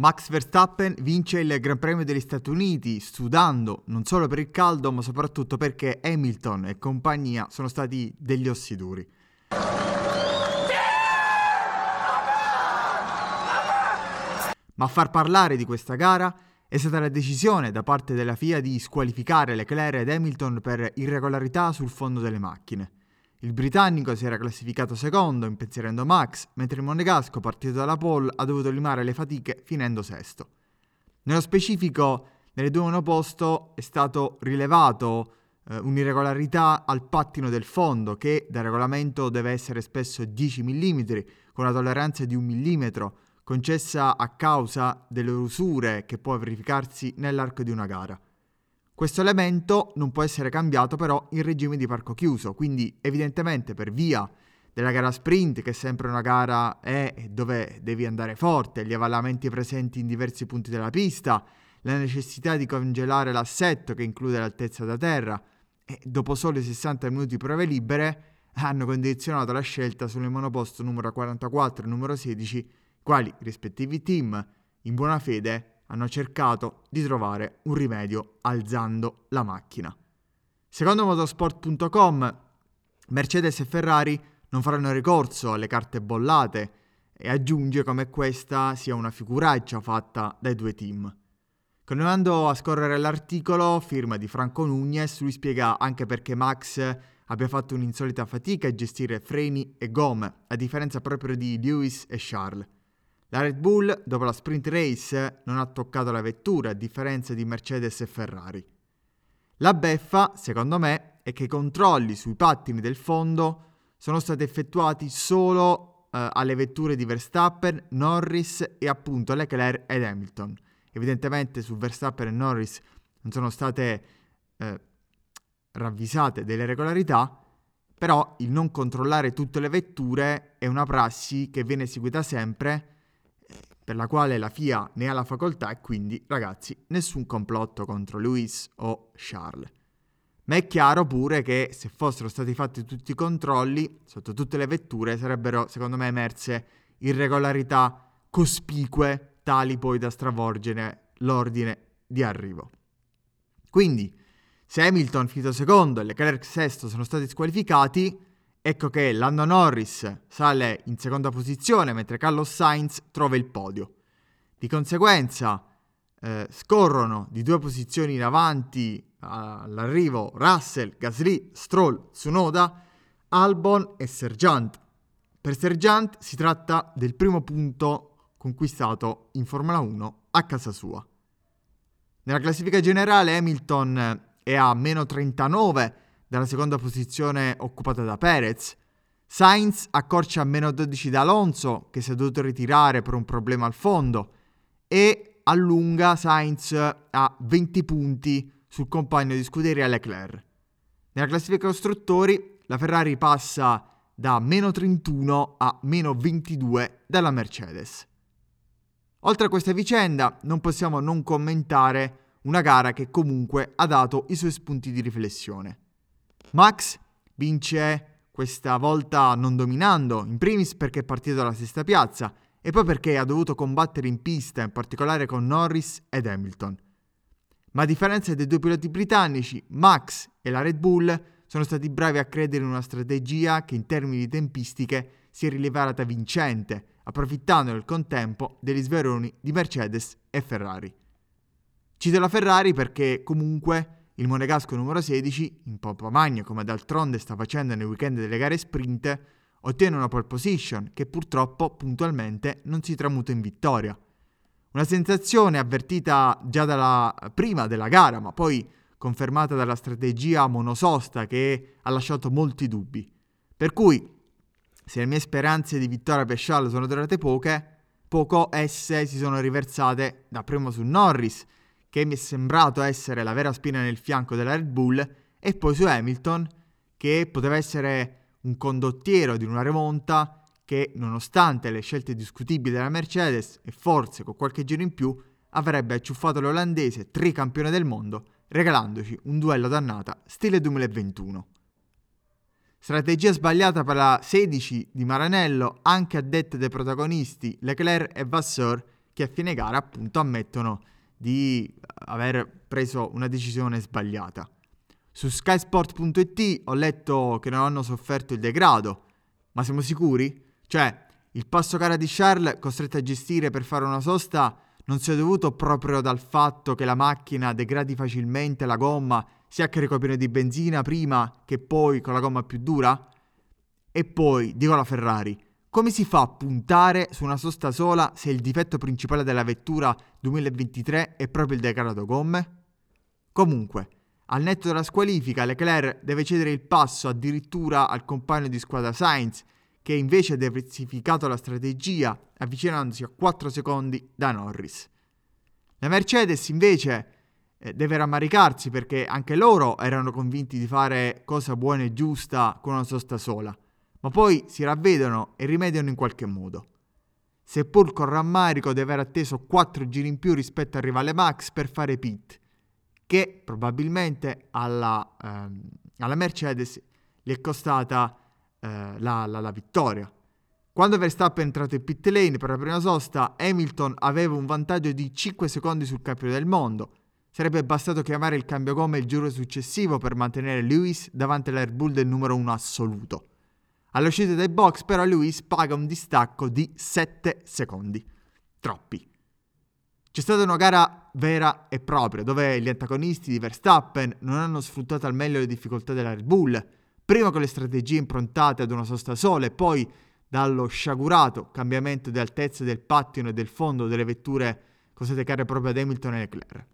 Max Verstappen vince il Gran Premio degli Stati Uniti sudando non solo per il caldo ma soprattutto perché Hamilton e compagnia sono stati degli ossi duri. Ma a far parlare di questa gara è stata la decisione da parte della FIA di squalificare Leclerc ed Hamilton per irregolarità sul fondo delle macchine. Il britannico si era classificato secondo, impensierendo Max, mentre il monegasco, partito dalla pole, ha dovuto limare le fatiche finendo sesto. Nello specifico, nelle due monoposto è stato rilevato eh, un'irregolarità al pattino del fondo, che da regolamento deve essere spesso 10 mm, con una tolleranza di un millimetro, concessa a causa delle usure che può verificarsi nell'arco di una gara. Questo elemento non può essere cambiato però in regime di parco chiuso, quindi evidentemente per via della gara sprint, che è sempre una gara è dove devi andare forte, gli avvallamenti presenti in diversi punti della pista, la necessità di congelare l'assetto che include l'altezza da terra e dopo soli 60 minuti di prove libere hanno condizionato la scelta sulle monoposto numero 44 e numero 16, quali rispettivi team in buona fede hanno cercato di trovare un rimedio alzando la macchina. Secondo motorsport.com, Mercedes e Ferrari non faranno ricorso alle carte bollate e aggiunge come questa sia una figuraccia fatta dai due team. Continuando a scorrere l'articolo, firma di Franco Nunez, lui spiega anche perché Max abbia fatto un'insolita fatica a gestire freni e gomme, a differenza proprio di Lewis e Charles. La Red Bull, dopo la sprint race, non ha toccato la vettura, a differenza di Mercedes e Ferrari. La beffa, secondo me, è che i controlli sui pattini del fondo sono stati effettuati solo eh, alle vetture di Verstappen, Norris e appunto Leclerc ed Hamilton. Evidentemente su Verstappen e Norris non sono state eh, ravvisate delle regolarità, però il non controllare tutte le vetture è una prassi che viene eseguita sempre per la quale la FIA ne ha la facoltà e quindi, ragazzi, nessun complotto contro Lewis o Charles. Ma è chiaro pure che se fossero stati fatti tutti i controlli sotto tutte le vetture sarebbero, secondo me, emerse irregolarità cospicue tali poi da stravolgere l'ordine di arrivo. Quindi, se Hamilton finito secondo e Leclerc sesto sono stati squalificati, Ecco che Lando Norris sale in seconda posizione mentre Carlos Sainz trova il podio. Di conseguenza eh, scorrono di due posizioni in avanti all'arrivo Russell, Gasly, Stroll, Tsunoda, Albon e Sergeant. Per Sergeant si tratta del primo punto conquistato in Formula 1 a casa sua. Nella classifica generale Hamilton è a meno 39 dalla seconda posizione occupata da Perez. Sainz accorcia a meno 12 da Alonso, che si è dovuto ritirare per un problema al fondo, e allunga Sainz a 20 punti sul compagno di scuderia Leclerc. Nella classifica costruttori la Ferrari passa da meno 31 a meno 22 dalla Mercedes. Oltre a questa vicenda non possiamo non commentare una gara che comunque ha dato i suoi spunti di riflessione. Max vince questa volta non dominando, in primis perché è partito dalla sesta piazza e poi perché ha dovuto combattere in pista, in particolare con Norris ed Hamilton. Ma a differenza dei due piloti britannici, Max e la Red Bull sono stati bravi a credere in una strategia che in termini di tempistiche si è rilevata vincente, approfittando nel contempo degli sveroni di Mercedes e Ferrari. Cito la Ferrari perché comunque il monegasco numero 16, in pompa magna come d'altronde sta facendo nei weekend delle gare sprint, ottiene una pole position che purtroppo puntualmente non si tramuta in vittoria. Una sensazione avvertita già dalla prima della gara, ma poi confermata dalla strategia monososta che ha lasciato molti dubbi. Per cui, se le mie speranze di vittoria per Charles sono durate poche, poco esse si sono riversate dapprima su Norris, che mi è sembrato essere la vera spina nel fianco della Red Bull, e poi su Hamilton, che poteva essere un condottiero di una remonta che, nonostante le scelte discutibili della Mercedes e forse con qualche giro in più, avrebbe acciuffato l'olandese tricampione del mondo, regalandoci un duello d'annata stile 2021. Strategia sbagliata per la 16 di Maranello, anche a dette dei protagonisti Leclerc e Vasseur, che a fine gara appunto ammettono di aver preso una decisione sbagliata. Su skysport.it ho letto che non hanno sofferto il degrado, ma siamo sicuri? Cioè, il passo gara di Charles costretto a gestire per fare una sosta non sia dovuto proprio dal fatto che la macchina degradi facilmente la gomma sia che ricopione di benzina prima che poi con la gomma più dura? E poi, dico alla Ferrari, come si fa a puntare su una sosta sola se il difetto principale della vettura 2023 è proprio il degrado gomme? Comunque, al netto della squalifica, Leclerc deve cedere il passo addirittura al compagno di squadra Sainz, che invece ha diversificato la strategia avvicinandosi a 4 secondi da Norris. La Mercedes invece eh, deve rammaricarsi perché anche loro erano convinti di fare cosa buona e giusta con una sosta sola, ma poi si ravvedono e rimediano in qualche modo. Seppur con rammarico di aver atteso 4 giri in più rispetto al rivale Max per fare pit, che probabilmente alla, ehm, alla Mercedes gli è costata eh, la, la, la vittoria. Quando Verstappen è entrato in pit lane per la prima sosta, Hamilton aveva un vantaggio di 5 secondi sul campione del mondo. Sarebbe bastato chiamare il cambio gomme il giro successivo per mantenere Lewis davanti all'Air Bull del numero 1 assoluto. All'uscita dai box però Lewis paga un distacco di 7 secondi. Troppi. C'è stata una gara vera e propria, dove gli antagonisti di Verstappen non hanno sfruttato al meglio le difficoltà della Red Bull, prima con le strategie improntate ad una sosta sola e poi dallo sciagurato cambiamento di altezza del pattino e del fondo delle vetture costate care proprio ad Hamilton e Leclerc.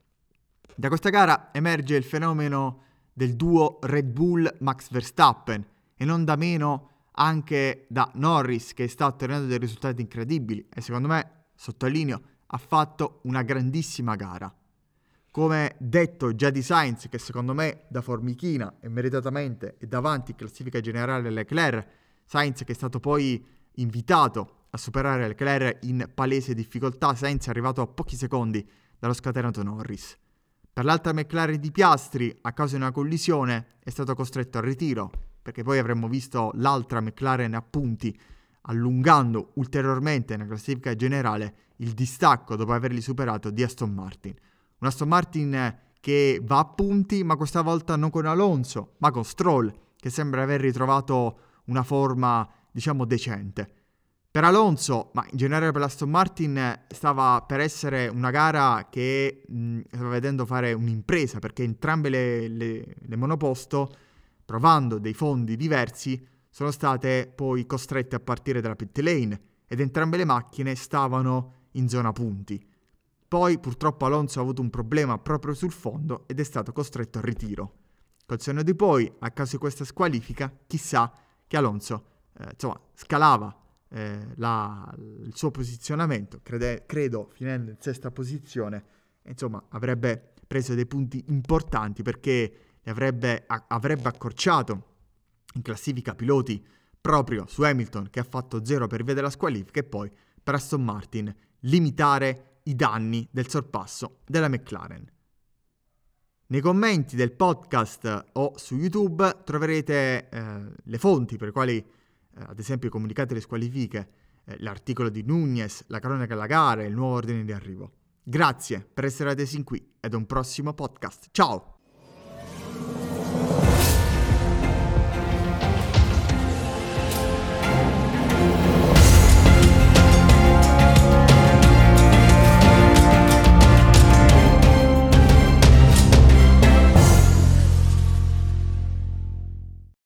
Da questa gara emerge il fenomeno del duo Red Bull-Max Verstappen e non da meno anche da Norris che sta ottenendo dei risultati incredibili e secondo me, sottolineo, ha fatto una grandissima gara. Come detto già di Sainz, che secondo me da formichina e meritatamente è davanti in classifica generale Leclerc, Sainz che è stato poi invitato a superare Leclerc in palese difficoltà, Sainz è arrivato a pochi secondi dallo scatenato Norris. Per l'altra McLaren di Piastri, a causa di una collisione, è stato costretto al ritiro, perché poi avremmo visto l'altra McLaren a punti, allungando ulteriormente nella classifica generale il distacco dopo averli superato di Aston Martin. Un Aston Martin che va a punti, ma questa volta non con Alonso, ma con Stroll, che sembra aver ritrovato una forma, diciamo, decente. Per Alonso, ma in generale per l'Aston Martin, stava per essere una gara che mh, stava vedendo fare un'impresa, perché entrambe le, le, le monoposto, provando dei fondi diversi, sono state poi costrette a partire dalla pit lane ed entrambe le macchine stavano in zona punti. Poi purtroppo Alonso ha avuto un problema proprio sul fondo ed è stato costretto al ritiro. Col senno di poi, a causa di questa squalifica, chissà che Alonso eh, insomma, scalava eh, la, il suo posizionamento, crede, credo finendo in sesta posizione, insomma avrebbe preso dei punti importanti perché avrebbe, a, avrebbe accorciato in classifica piloti proprio su Hamilton che ha fatto 0 per via della squalifica e poi per Aston Martin limitare i danni del sorpasso della McLaren. Nei commenti del podcast o su YouTube troverete eh, le fonti per le quali, eh, ad esempio, comunicate le squalifiche, eh, l'articolo di Nunez, la cronaca della gara e il nuovo ordine di arrivo. Grazie per essere adesi qui ed un prossimo podcast. Ciao!